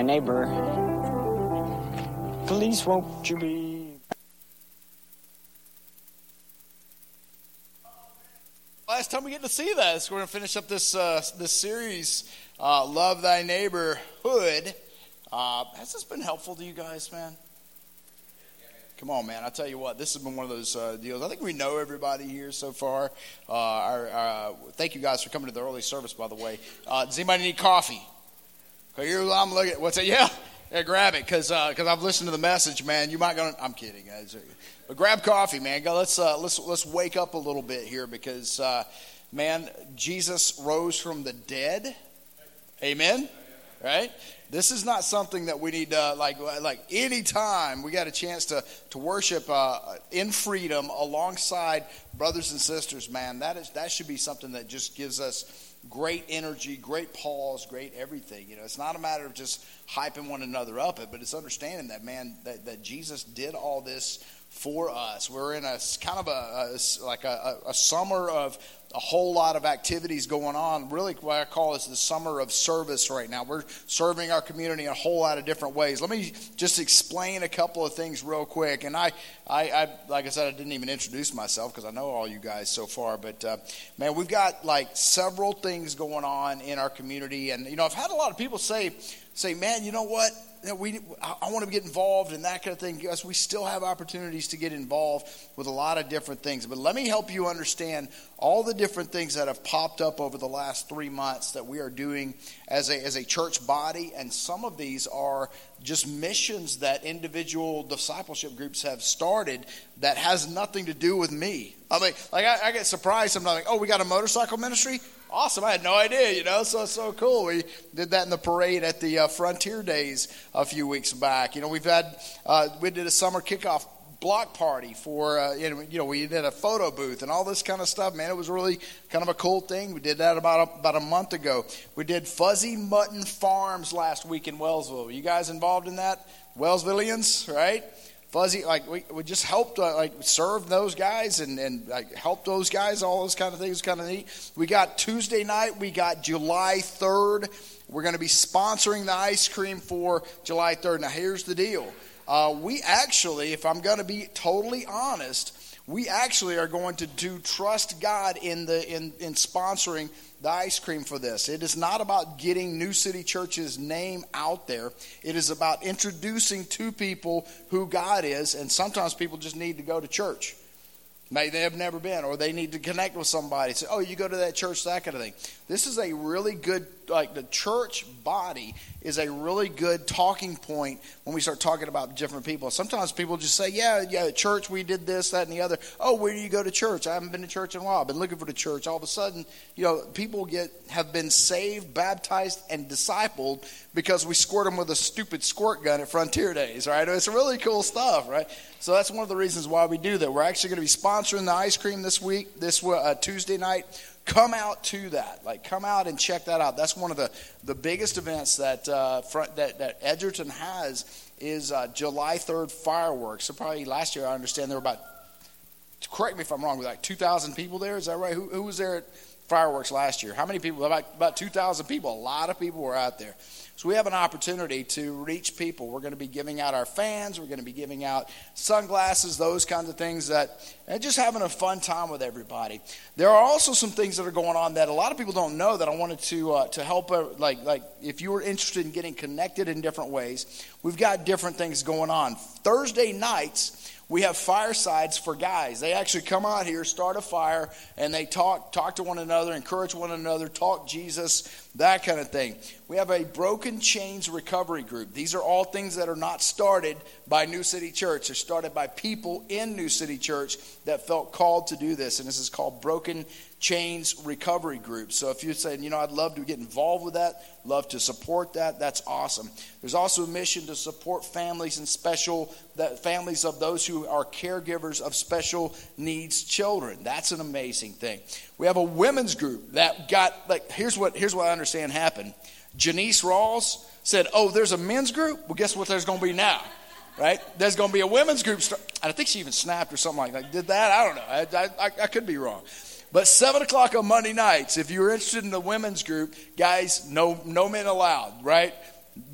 my neighbor. Please, won't you be? Last time we get to see that, so we're going to finish up this uh, this series, uh, "Love Thy Neighborhood." Uh, has this been helpful to you guys, man? Come on, man. I tell you what, this has been one of those uh, deals. I think we know everybody here so far. Uh, our, uh, thank you guys for coming to the early service, by the way. Uh, does anybody need coffee? I'm looking. What's it? Yeah, yeah. Grab it, cause uh, cause I've listened to the message, man. You might gonna. I'm kidding, guys. But grab coffee, man. Go. Let's uh, let's let's wake up a little bit here, because man, Jesus rose from the dead. Amen. Right this is not something that we need to like like anytime we got a chance to to worship uh, in freedom alongside brothers and sisters man that is that should be something that just gives us great energy great pause great everything. You know it's not a matter of just hyping one another up but it's understanding that man that, that jesus did all this for us. We're in a kind of a, a like a, a summer of a whole lot of activities going on. Really, what I call is the summer of service right now. We're serving our community in a whole lot of different ways. Let me just explain a couple of things real quick. And I, I, I like I said, I didn't even introduce myself because I know all you guys so far. But uh, man, we've got like several things going on in our community, and you know, I've had a lot of people say, say, man, you know what? Know, we, I want to get involved in that kind of thing. Yes, we still have opportunities to get involved with a lot of different things. But let me help you understand all the different things that have popped up over the last three months that we are doing as a, as a church body. And some of these are just missions that individual discipleship groups have started that has nothing to do with me. I mean, like I, I get surprised sometimes, like, oh, we got a motorcycle ministry awesome. I had no idea, you know, so so cool. We did that in the parade at the uh, Frontier Days a few weeks back. You know, we've had, uh, we did a summer kickoff block party for, uh, you know, we did a photo booth and all this kind of stuff, man. It was really kind of a cool thing. We did that about a, about a month ago. We did Fuzzy Mutton Farms last week in Wellsville. You guys involved in that? Wellsvillians, right? fuzzy like we, we just helped uh, like serve those guys and, and like help those guys all those kind of things kind of neat we got tuesday night we got july 3rd we're going to be sponsoring the ice cream for july 3rd now here's the deal uh, we actually if i'm going to be totally honest we actually are going to do trust god in the in, in sponsoring the ice cream for this. It is not about getting New City Church's name out there. It is about introducing to people who God is, and sometimes people just need to go to church. Maybe they have never been, or they need to connect with somebody. Say, oh, you go to that church, that kind of thing. This is a really good, like the church body is a really good talking point when we start talking about different people. Sometimes people just say, yeah, yeah, church we did this, that, and the other. Oh, where do you go to church? I haven't been to church in a while. I've been looking for the church. All of a sudden, you know, people get have been saved, baptized, and discipled because we squirt them with a stupid squirt gun at Frontier Days, right? It's really cool stuff, right? So that's one of the reasons why we do that. We're actually going to be sponsoring the ice cream this week, this uh, Tuesday night come out to that. Like, come out and check that out. That's one of the, the biggest events that, uh, front, that, that Edgerton has is uh, July 3rd fireworks. So probably last year, I understand there were about, correct me if I'm wrong, with like 2,000 people there. Is that right? Who, who was there at fireworks last year? How many people? About, about 2,000 people. A lot of people were out there. So we have an opportunity to reach people. We're going to be giving out our fans, we're going to be giving out sunglasses, those kinds of things that and just having a fun time with everybody. There are also some things that are going on that a lot of people don't know that I wanted to uh, to help uh, like like if you were interested in getting connected in different ways, we've got different things going on. Thursday nights we have firesides for guys. They actually come out here, start a fire, and they talk talk to one another, encourage one another, talk Jesus, that kind of thing. We have a broken chains recovery group. These are all things that are not started by New City Church. They're started by people in New City Church that felt called to do this, and this is called Broken Chains Recovery Group. So if you're saying, you know, I'd love to get involved with that, love to support that, that's awesome. There's also a mission to support families and special that families of those who are caregivers of special needs children. That's an amazing thing. We have a women's group that got like here's what here's what I understand happened. Janice Rawls said, "Oh, there's a men's group. Well, guess what? There's going to be now." right? There's going to be a women's group. Start, I think she even snapped or something like that. Did that? I don't know. I, I, I could be wrong. But 7 o'clock on Monday nights, if you're interested in the women's group, guys, no, no men allowed, right?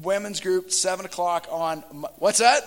women's group, 7 o'clock on, what's that?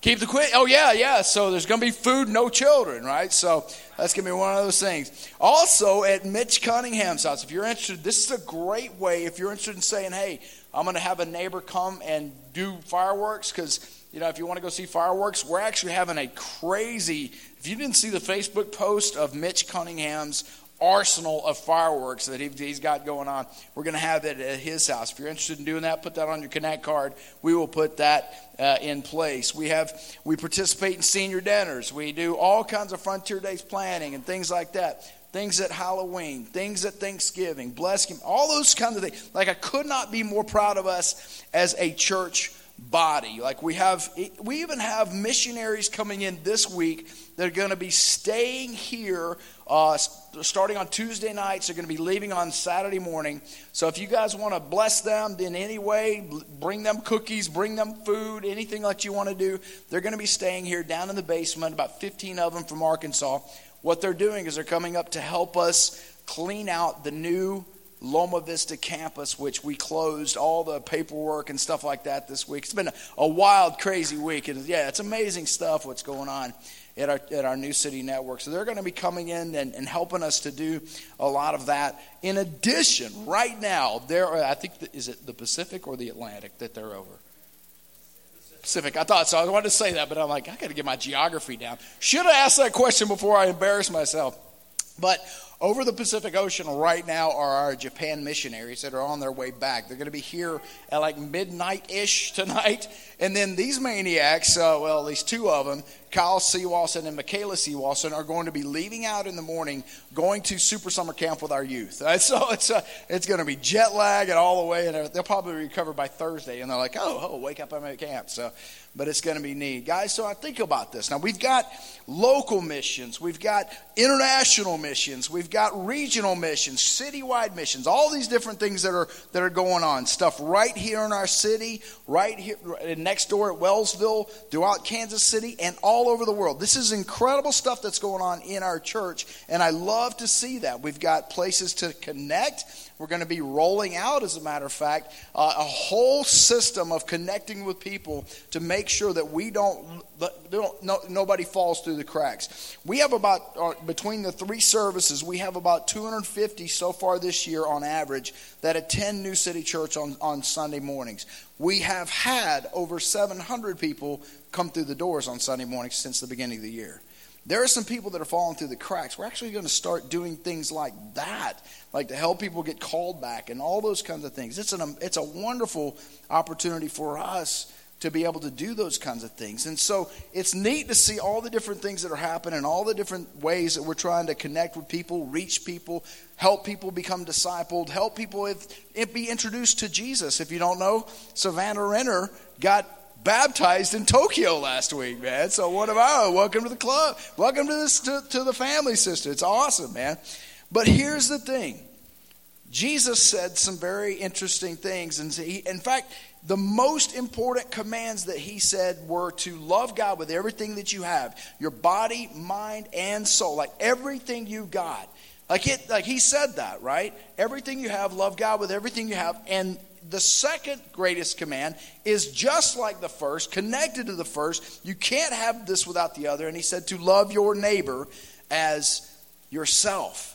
Keep the quit. Oh, yeah, yeah. So there's going to be food, no children, right? So that's going to be one of those things. Also, at Mitch Cunningham's house, if you're interested, this is a great way. If you're interested in saying, hey, I'm going to have a neighbor come and do fireworks, because, you know, if you want to go see fireworks, we're actually having a crazy. If you didn't see the Facebook post of Mitch Cunningham's arsenal of fireworks that he's got going on. We're going to have it at his house. If you're interested in doing that, put that on your Connect card. We will put that uh, in place. We have we participate in senior dinners. We do all kinds of Frontier Days planning and things like that. Things at Halloween, things at Thanksgiving, bless him, all those kinds of things. Like I could not be more proud of us as a church body. Like we have, we even have missionaries coming in this week that are going to be staying here uh, starting on Tuesday nights. They're going to be leaving on Saturday morning. So if you guys want to bless them in any way, bring them cookies, bring them food, anything that you want to do, they're going to be staying here down in the basement, about 15 of them from Arkansas. What they're doing is they're coming up to help us clean out the new Loma Vista campus, which we closed all the paperwork and stuff like that this week. It's been a, wild, crazy week. And yeah, it's amazing stuff what's going on at our, at our New City Network. So they're going to be coming in and, and helping us to do a lot of that. In addition, right now, there are, I think, the, is it the Pacific or the Atlantic that they're over? Pacific. I thought so. I wanted to say that, but I'm like, I got to get my geography down. Should have asked that question before I embarrass myself. But over the Pacific Ocean right now are our Japan missionaries that are on their way back. They're going to be here at like midnight ish tonight. And then these maniacs, uh, well, at least two of them, Kyle Seawalson and Michaela Seawalson, are going to be leaving out in the morning, going to Super Summer Camp with our youth. So it's, uh, it's going to be jet lag and all the way, and they'll probably recover by Thursday. And they're like, oh, oh wake up, I'm at camp. So but it's going to be neat. Guys, so I think about this. Now, we've got local missions, we've got international missions, we've got regional missions, citywide missions, all these different things that are, that are going on. Stuff right here in our city, right here next door at Wellsville, throughout Kansas City, and all over the world. This is incredible stuff that's going on in our church, and I love to see that. We've got places to connect we're going to be rolling out, as a matter of fact, uh, a whole system of connecting with people to make sure that we don't, don't no, nobody falls through the cracks. We have about, uh, between the three services, we have about 250 so far this year on average that attend New City Church on, on Sunday mornings. We have had over 700 people come through the doors on Sunday mornings since the beginning of the year. There are some people that are falling through the cracks. We're actually going to start doing things like that, like to help people get called back and all those kinds of things. It's, an, it's a wonderful opportunity for us to be able to do those kinds of things. And so it's neat to see all the different things that are happening, all the different ways that we're trying to connect with people, reach people, help people become discipled, help people if, if be introduced to Jesus. If you don't know, Savannah Renner got baptized in Tokyo last week, man. So one of our welcome to the club? Welcome to this to, to the family, sister. It's awesome, man. But here's the thing. Jesus said some very interesting things. And he, in fact, the most important commands that he said were to love God with everything that you have your body, mind, and soul. Like everything you got. Like, it, like he said that, right? Everything you have, love God with everything you have. And the second greatest command is just like the first, connected to the first. You can't have this without the other. And he said to love your neighbor as yourself.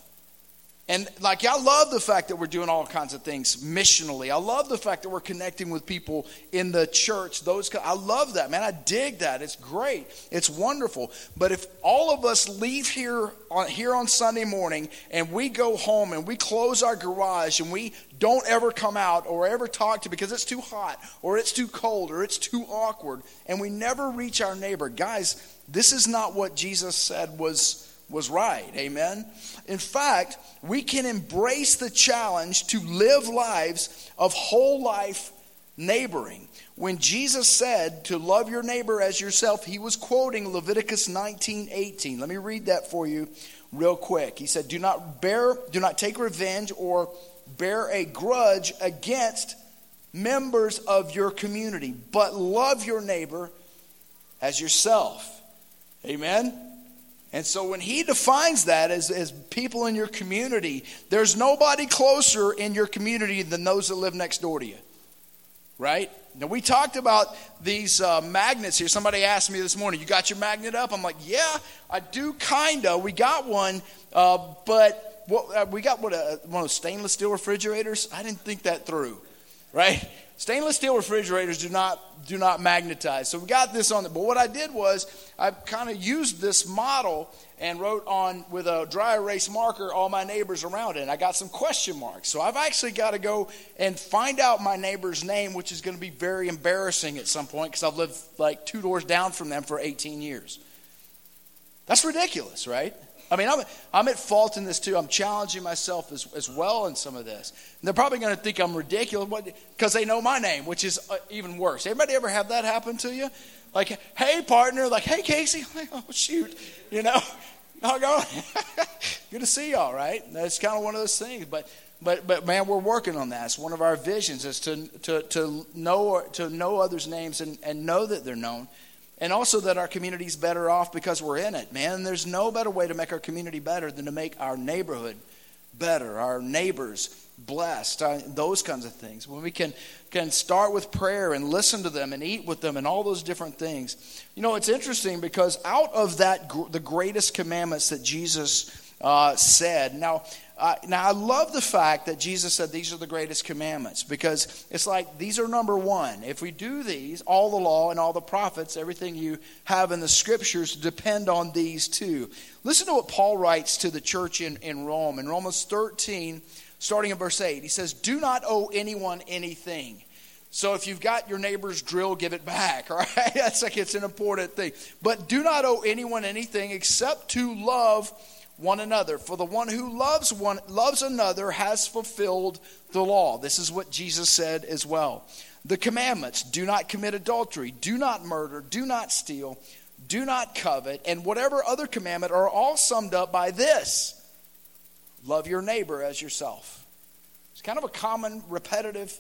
And like, I love the fact that we're doing all kinds of things missionally. I love the fact that we're connecting with people in the church. Those, I love that, man. I dig that. It's great. It's wonderful. But if all of us leave here on, here on Sunday morning and we go home and we close our garage and we don't ever come out or ever talk to because it's too hot or it's too cold or it's too awkward and we never reach our neighbor, guys, this is not what Jesus said was was right. Amen. In fact, we can embrace the challenge to live lives of whole life neighboring. When Jesus said to love your neighbor as yourself, he was quoting Leviticus 19:18. Let me read that for you real quick. He said, "Do not bear do not take revenge or bear a grudge against members of your community, but love your neighbor as yourself." Amen. And so when he defines that as, as people in your community, there's nobody closer in your community than those that live next door to you. right? Now, we talked about these uh, magnets here. Somebody asked me this morning, You got your magnet up? I'm like, Yeah, I do, kind of. We got one, uh, but what, uh, we got what, uh, one of those stainless steel refrigerators. I didn't think that through, right? Stainless steel refrigerators do not do not magnetize. So we got this on it. But what I did was I kind of used this model and wrote on with a dry erase marker all my neighbors around it. And I got some question marks. So I've actually got to go and find out my neighbor's name, which is going to be very embarrassing at some point because I've lived like two doors down from them for 18 years. That's ridiculous, right? I mean, I'm, I'm at fault in this too. I'm challenging myself as, as well in some of this. And they're probably going to think I'm ridiculous because they know my name, which is uh, even worse. Anybody ever have that happen to you? Like, hey, partner, like, hey, Casey. Like, oh, shoot, you know, I'll go. Good to see y'all, right? That's kind of one of those things. But, but, but man, we're working on that. It's one of our visions is to, to, to, know, to know others' names and, and know that they're known and also that our community's better off because we're in it, man. There's no better way to make our community better than to make our neighborhood better, our neighbors blessed, uh, those kinds of things. When we can, can start with prayer and listen to them and eat with them and all those different things. You know, it's interesting because out of that, the greatest commandments that Jesus uh, said, now, uh, now, I love the fact that Jesus said these are the greatest commandments because it's like these are number one. If we do these, all the law and all the prophets, everything you have in the scriptures depend on these two. Listen to what Paul writes to the church in, in Rome. In Romans 13, starting in verse 8, he says, Do not owe anyone anything. So if you've got your neighbor's drill, give it back. All right, that's like it's an important thing. But do not owe anyone anything except to love one another. For the one who loves one loves another has fulfilled the law. This is what Jesus said as well. The commandments: do not commit adultery, do not murder, do not steal, do not covet, and whatever other commandment are all summed up by this: love your neighbor as yourself. It's kind of a common repetitive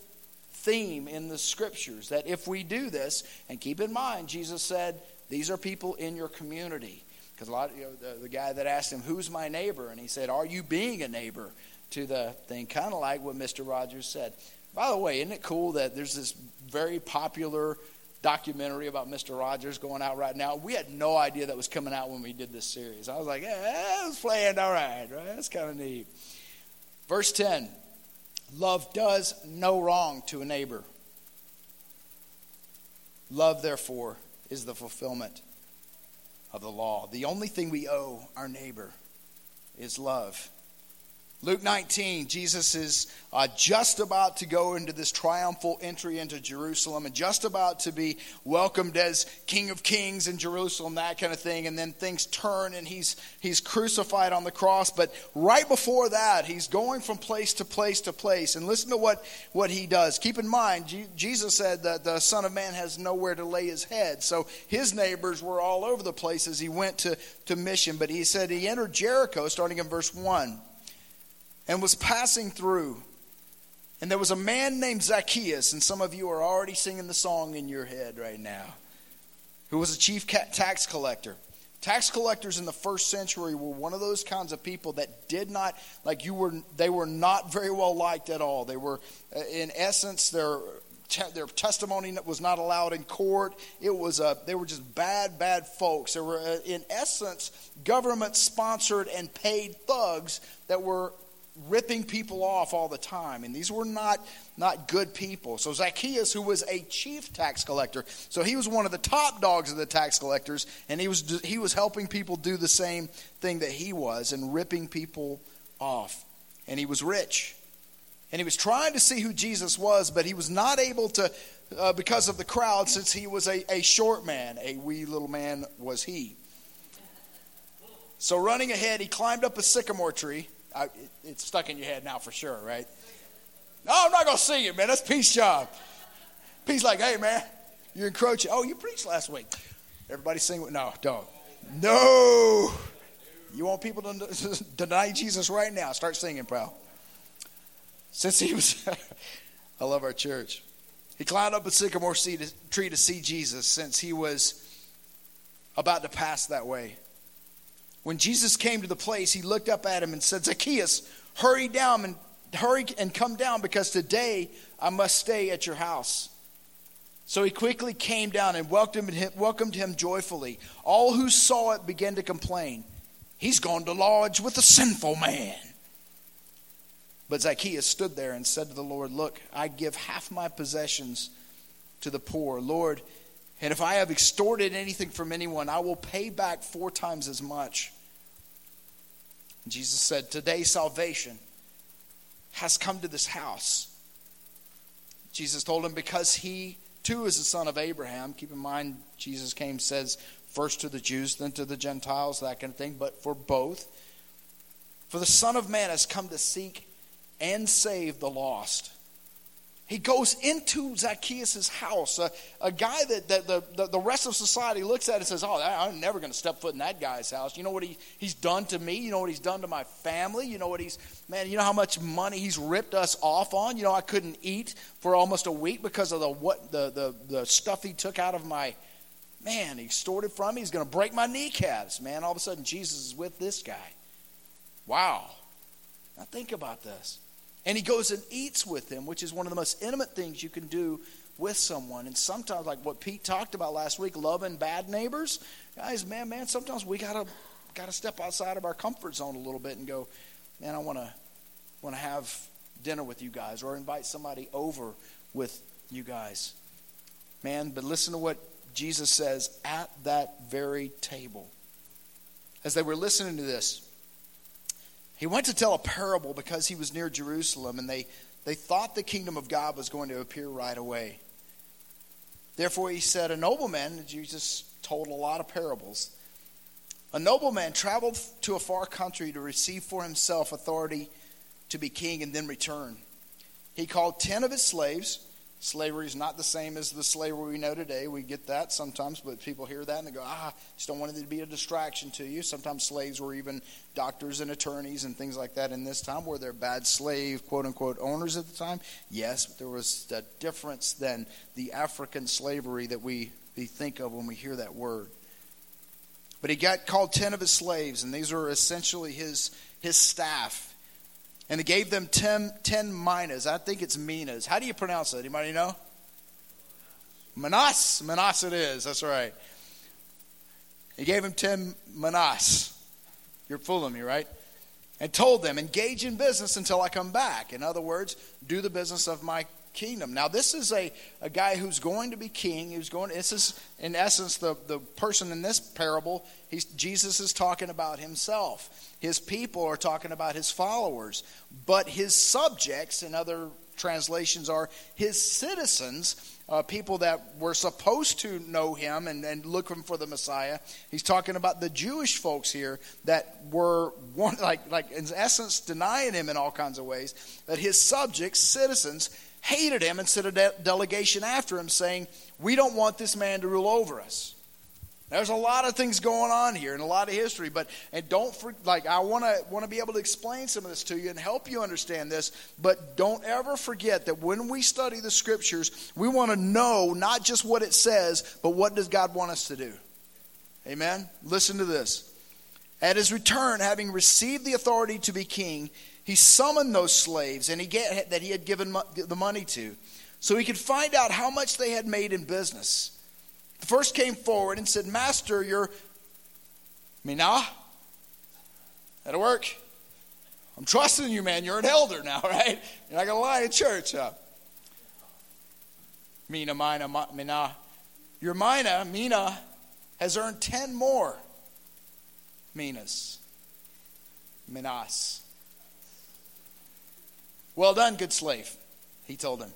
theme in the scriptures that if we do this, and keep in mind, Jesus said, these are people in your community. Because a lot, you know, the, the guy that asked him, "Who's my neighbor?" and he said, "Are you being a neighbor?" To the thing, kind of like what Mr. Rogers said. By the way, isn't it cool that there's this very popular documentary about Mr. Rogers going out right now? We had no idea that was coming out when we did this series. I was like, "Yeah, it's playing all right, right? That's kind of neat." Verse ten: Love does no wrong to a neighbor. Love, therefore, is the fulfillment of the law. The only thing we owe our neighbor is love. Luke 19, Jesus is uh, just about to go into this triumphal entry into Jerusalem and just about to be welcomed as King of Kings in Jerusalem, that kind of thing. And then things turn and he's, he's crucified on the cross. But right before that, he's going from place to place to place. And listen to what, what he does. Keep in mind, G- Jesus said that the Son of Man has nowhere to lay his head. So his neighbors were all over the place as he went to, to mission. But he said he entered Jericho, starting in verse 1 and was passing through. And there was a man named Zacchaeus, and some of you are already singing the song in your head right now, who was a chief tax collector. Tax collectors in the first century were one of those kinds of people that did not, like you were, they were not very well liked at all. They were, uh, in essence, their their testimony was not allowed in court. It was a, they were just bad, bad folks. They were, uh, in essence, government sponsored and paid thugs that were ripping people off all the time. And these were not, not good people. So Zacchaeus, who was a chief tax collector, so he was one of the top dogs of the tax collectors, and he was, he was helping people do the same thing that he was and ripping people off. And he was rich. And he was trying to see who Jesus was, but he was not able to uh, because of the crowd since he was a, a short man. A wee little man was he. So running ahead, he climbed up a sycamore tree I, it, it's stuck in your head now for sure, right? No, I'm not going to sing it, man. That's Pete's job. Pete's like, hey, man, you're encroaching. Oh, you preached last week. Everybody sing with, no, don't. No. You want people to deny Jesus right now? Start singing, pal. Since he was, I love our church. He climbed up a sycamore tree to see Jesus since he was about to pass that way. When Jesus came to the place, he looked up at him and said, Zacchaeus, hurry down and hurry and come down because today I must stay at your house. So he quickly came down and welcomed him, welcomed him joyfully. All who saw it began to complain. He's gone to lodge with a sinful man. But Zacchaeus stood there and said to the Lord, Look, I give half my possessions to the poor. Lord, and if I have extorted anything from anyone, I will pay back four times as much. Jesus said, Today salvation has come to this house. Jesus told him, Because he too is the son of Abraham. Keep in mind, Jesus came, says, first to the Jews, then to the Gentiles, that kind of thing, but for both. For the Son of Man has come to seek and save the lost. He goes into Zacchaeus' house, a, a guy that, that the, the, the, rest of society looks at and says, Oh, I'm never going to step foot in that guy's house. You know what he, he's done to me? You know what he's done to my family? You know what he's, man, you know how much money he's ripped us off on? You know, I couldn't eat for almost a week because of the, what, the, the, the stuff he took out of my, man, he extorted from me. He's going to break my kneecaps, man. All of a sudden, Jesus is with this guy. Wow. Now think about this. And he goes and eats with them, which is one of the most intimate things you can do with someone. And sometimes, like what Pete talked about last week, loving bad neighbors, guys, man, man, sometimes we gotta gotta step outside of our comfort zone a little bit and go, man, I wanna wanna have dinner with you guys or invite somebody over with you guys. Man, but listen to what Jesus says at that very table. As they were listening to this, he went to tell a parable because he was near Jerusalem and they, they thought the kingdom of God was going to appear right away. Therefore, he said, A nobleman, Jesus told a lot of parables. A nobleman traveled to a far country to receive for himself authority to be king and then return. He called ten of his slaves Slavery is not the same as the slavery we know today. We get that sometimes, but people hear that and they go, ah, just don't want it to be a distraction to you. Sometimes slaves were even doctors and attorneys and things like that in this time. Were there bad slave, quote unquote, owners at the time? Yes, but there was a difference than the African slavery that we, we think of when we hear that word. But he got called 10 of his slaves, and these were essentially his, his staff and he gave them ten, ten minas. I think it's minas. How do you pronounce it? Anybody know? Manas. Manas it is. That's right. He gave him ten manas. You're fooling me, right? And told them, engage in business until I come back. In other words, do the business of my kingdom. Now, this is a, a guy who's going to be king. Who's going. This is, in essence, the, the person in this parable. He's, Jesus is talking about himself. His people are talking about his followers. But his subjects, in other translations, are his citizens. Uh, people that were supposed to know him and, and look him for the Messiah. He's talking about the Jewish folks here that were, one, like, like in essence, denying him in all kinds of ways. That his subjects, citizens, hated him and sent a de- delegation after him saying, We don't want this man to rule over us. There's a lot of things going on here and a lot of history, but and don't for, like I want to want to be able to explain some of this to you and help you understand this, but don't ever forget that when we study the scriptures, we want to know not just what it says, but what does God want us to do. Amen. Listen to this. At his return, having received the authority to be king, he summoned those slaves and he get, that he had given the money to so he could find out how much they had made in business. The first came forward and said, Master, you're Mina. That'll work. I'm trusting you, man. You're an elder now, right? You're not going to lie in church, huh? Mina, Mina, Mina. Your Mina, Mina, has earned 10 more Minas. Minas. Well done, good slave, he told him.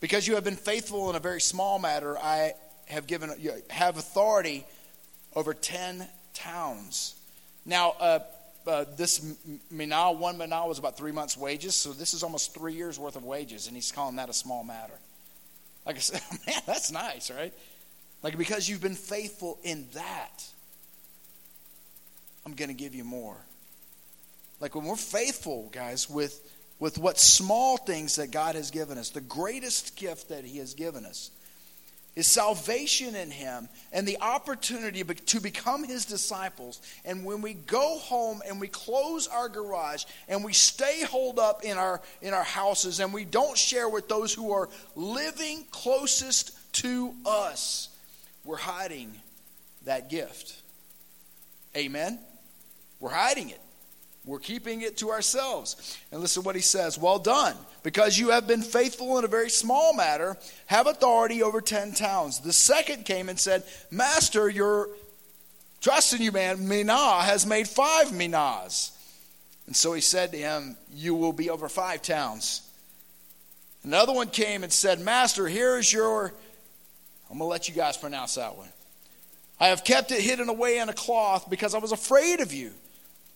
Because you have been faithful in a very small matter, I have given you have authority over 10 towns. Now, uh, uh, this mina, one mina was about three months' wages, so this is almost three years' worth of wages, and he's calling that a small matter. Like I said, man, that's nice, right? Like, because you've been faithful in that, I'm going to give you more. Like, when we're faithful, guys, with with what small things that God has given us. The greatest gift that He has given us is salvation in Him and the opportunity to become His disciples. And when we go home and we close our garage and we stay holed up in our, in our houses and we don't share with those who are living closest to us, we're hiding that gift. Amen? We're hiding it. We're keeping it to ourselves. And listen to what he says Well done, because you have been faithful in a very small matter, have authority over 10 towns. The second came and said, Master, your trust in you, man, Mina has made five Minas. And so he said to him, You will be over five towns. Another one came and said, Master, here is your. I'm going to let you guys pronounce that one. I have kept it hidden away in a cloth because I was afraid of you.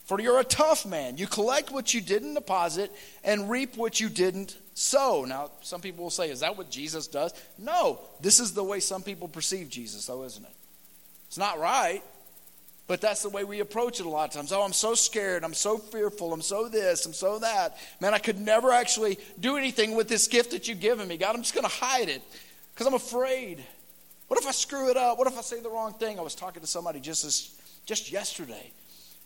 For you're a tough man. You collect what you didn't deposit and reap what you didn't sow. Now, some people will say, is that what Jesus does? No, this is the way some people perceive Jesus, though, isn't it? It's not right, but that's the way we approach it a lot of times. Oh, I'm so scared. I'm so fearful. I'm so this. I'm so that. Man, I could never actually do anything with this gift that you've given me. God, I'm just going to hide it because I'm afraid. What if I screw it up? What if I say the wrong thing? I was talking to somebody just, just yesterday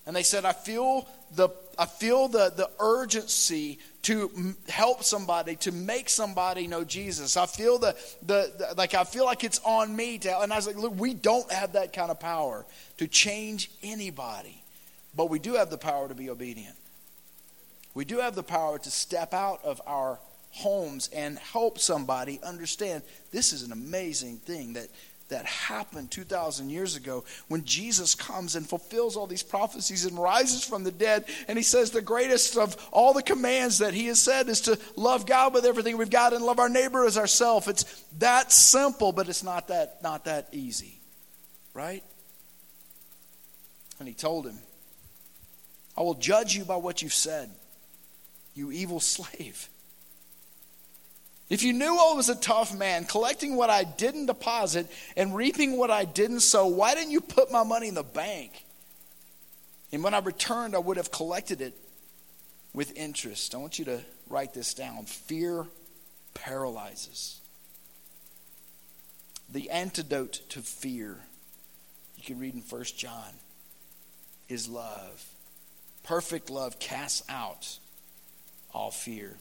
and they said, I feel the, I feel the, the urgency to help somebody, to make somebody know Jesus. I feel the, the, the, like I feel like it's on me to, and I was like, look, we don't have that kind of power to change anybody, but we do have the power to be obedient. We do have the power to step out of our homes and help somebody understand this is an amazing thing that that happened 2,000 years ago when Jesus comes and fulfills all these prophecies and rises from the dead. And he says the greatest of all the commands that he has said is to love God with everything we've got and love our neighbor as ourselves. It's that simple, but it's not that, not that easy, right? And he told him, I will judge you by what you've said, you evil slave. If you knew I was a tough man, collecting what I didn't deposit and reaping what I didn't sow, why didn't you put my money in the bank? And when I returned, I would have collected it with interest. I want you to write this down. Fear paralyzes. The antidote to fear, you can read in 1 John, is love. Perfect love casts out all fear.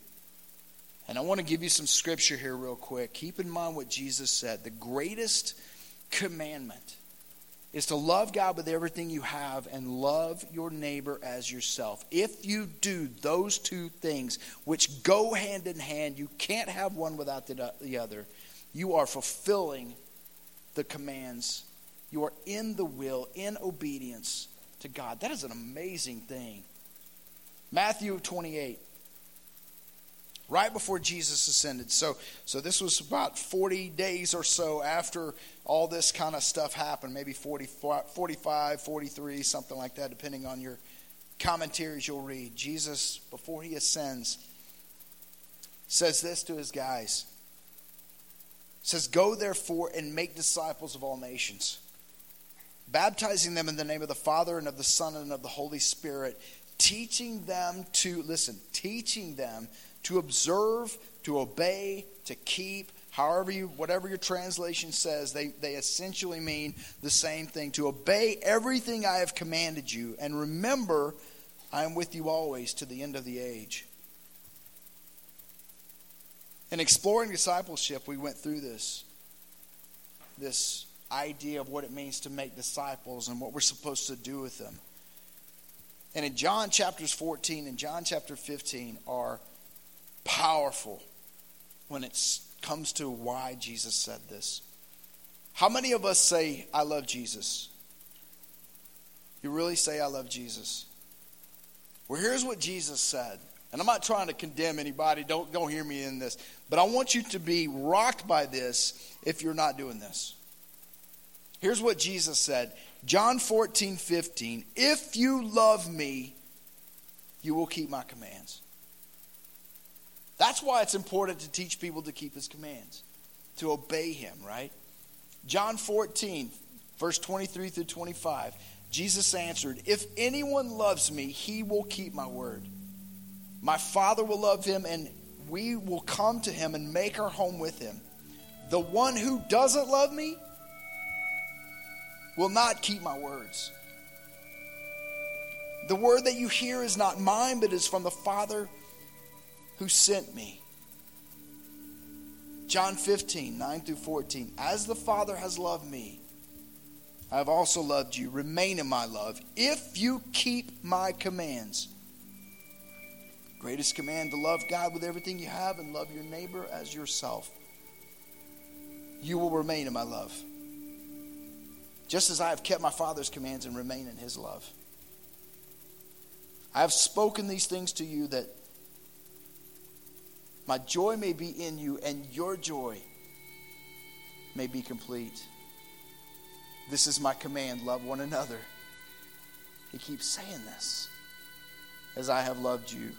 And I want to give you some scripture here, real quick. Keep in mind what Jesus said. The greatest commandment is to love God with everything you have and love your neighbor as yourself. If you do those two things, which go hand in hand, you can't have one without the other, you are fulfilling the commands. You are in the will, in obedience to God. That is an amazing thing. Matthew 28 right before Jesus ascended. So, so this was about 40 days or so after all this kind of stuff happened, maybe 40, 45, 43, something like that, depending on your commentaries you'll read. Jesus, before he ascends, says this to his guys. Says, Go therefore and make disciples of all nations, baptizing them in the name of the Father and of the Son and of the Holy Spirit, teaching them to, listen, teaching them to observe, to obey, to keep, however you, whatever your translation says, they, they essentially mean the same thing. To obey everything I have commanded you, and remember, I am with you always to the end of the age. In exploring discipleship, we went through this. This idea of what it means to make disciples and what we're supposed to do with them. And in John chapters 14 and John chapter 15 are powerful when it comes to why Jesus said this. How many of us say, I love Jesus? You really say, I love Jesus? Well, here's what Jesus said. And I'm not trying to condemn anybody, don't, don't hear me in this. But I want you to be rocked by this if you're not doing this. Here's what Jesus said John 14, 15. If you love me, you will keep my commands. That's why it's important to teach people to keep his commands, to obey him, right? John 14, verse 23 through 25. Jesus answered, If anyone loves me, he will keep my word. My Father will love him, and we will come to him and make our home with him. The one who doesn't love me will not keep my words. The word that you hear is not mine, but is from the Father who sent me. John 15, 9 through 14. As the Father has loved me, I have also loved you. Remain in my love. If you keep my commands, greatest command to love God with everything you have and love your neighbor as yourself, you will remain in my love. Just as I have kept my Father's commands and remain in his love. I have spoken these things to you that my joy may be in you and your joy may be complete. This is my command love one another. He keeps saying this as I have loved you.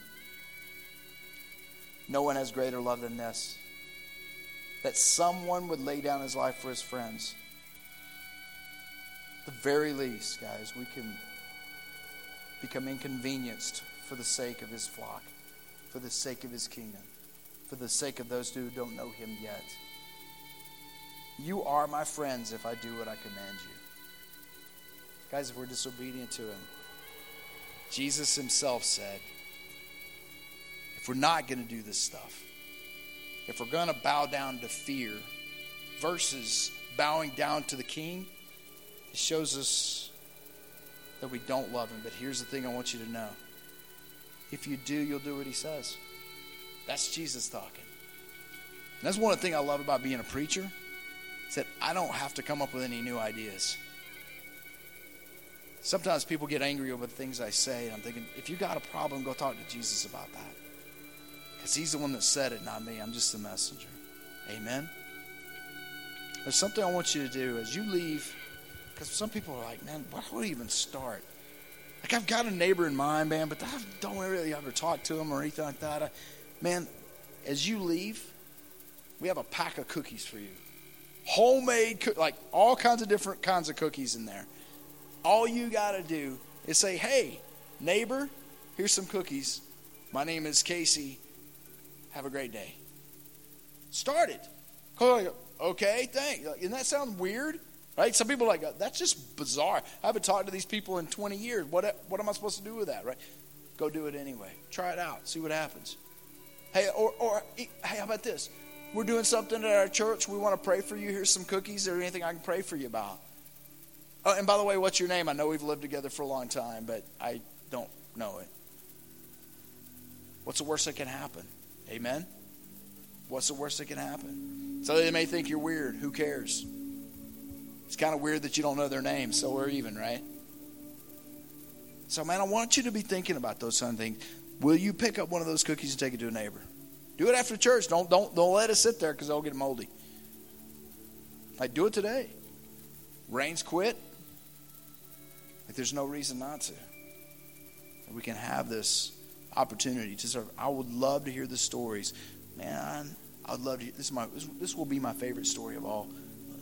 No one has greater love than this that someone would lay down his life for his friends. The very least, guys, we can become inconvenienced for the sake of his flock, for the sake of his kingdom, for the sake of those who don't know him yet. You are my friends if I do what I command you. Guys, if we're disobedient to him, Jesus himself said, if we're not going to do this stuff, if we're going to bow down to fear versus bowing down to the king, it shows us that we don't love him. But here's the thing I want you to know if you do, you'll do what he says. That's Jesus talking. And that's one of the things I love about being a preacher is that I don't have to come up with any new ideas. Sometimes people get angry over the things I say, and I'm thinking, if you got a problem, go talk to Jesus about that. Because he's the one that said it, not me. I'm just the messenger. Amen. There's something I want you to do as you leave, because some people are like, man, why do I even start? Like, I've got a neighbor in mind, man, but I don't really ever talk to him or anything like that. I, man, as you leave, we have a pack of cookies for you. Homemade, like all kinds of different kinds of cookies in there. All you got to do is say, hey, neighbor, here's some cookies. My name is Casey. Have a great day. Start it. Okay, thanks. Doesn't that sound weird? Right? Some people are like, that's just bizarre. I haven't talked to these people in 20 years. What, what am I supposed to do with that, right? Go do it anyway. Try it out. See what happens. Hey, or, or hey, how about this? We're doing something at our church. We want to pray for you. Here's some cookies. or anything I can pray for you about? Oh, and by the way, what's your name? I know we've lived together for a long time, but I don't know it. What's the worst that can happen? Amen? What's the worst that can happen? So they may think you're weird. Who cares? It's kind of weird that you don't know their name, so we're even, right? So, man, I want you to be thinking about those kind of things. Will you pick up one of those cookies and take it to a neighbor? Do it after church. Don't don't don't let it sit there because they'll get moldy. Like do it today. Rains quit. Like there's no reason not to. We can have this opportunity to serve. I would love to hear the stories. Man, I'd love to. This is my. This will be my favorite story of all.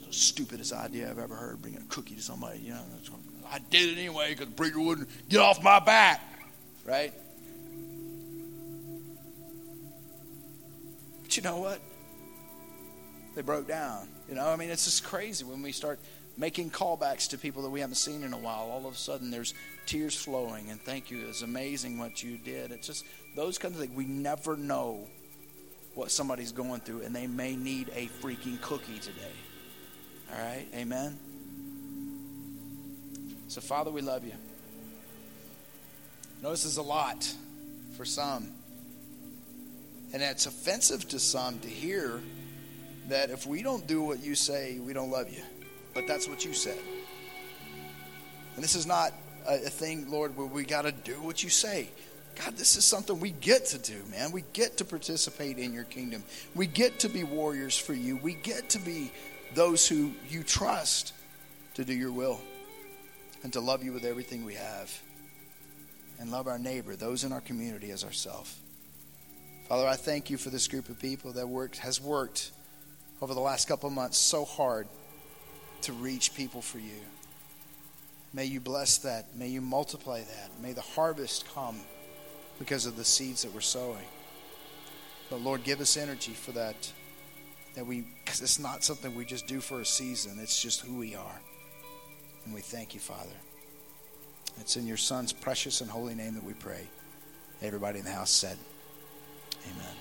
The stupidest idea I've ever heard. Bringing a cookie to somebody. You know, I did it anyway because the preacher wouldn't get off my back. Right? But you know what? They broke down. You know, I mean, it's just crazy when we start making callbacks to people that we haven't seen in a while. All of a sudden, there's tears flowing, and thank you. It's amazing what you did. It's just those kinds of things. We never know what somebody's going through, and they may need a freaking cookie today. All right? Amen? So, Father, we love you. This is a lot for some. And it's offensive to some to hear that if we don't do what you say, we don't love you. But that's what you said. And this is not a, a thing, Lord, where we got to do what you say. God, this is something we get to do, man. We get to participate in your kingdom. We get to be warriors for you. We get to be those who you trust to do your will and to love you with everything we have and love our neighbor, those in our community as ourselves. Father, I thank you for this group of people that worked has worked over the last couple months so hard to reach people for you. May you bless that. May you multiply that. May the harvest come because of the seeds that we're sowing. But Lord, give us energy for that. That we, because it's not something we just do for a season. It's just who we are. And we thank you, Father. It's in your Son's precious and holy name that we pray. Everybody in the house said, Amen.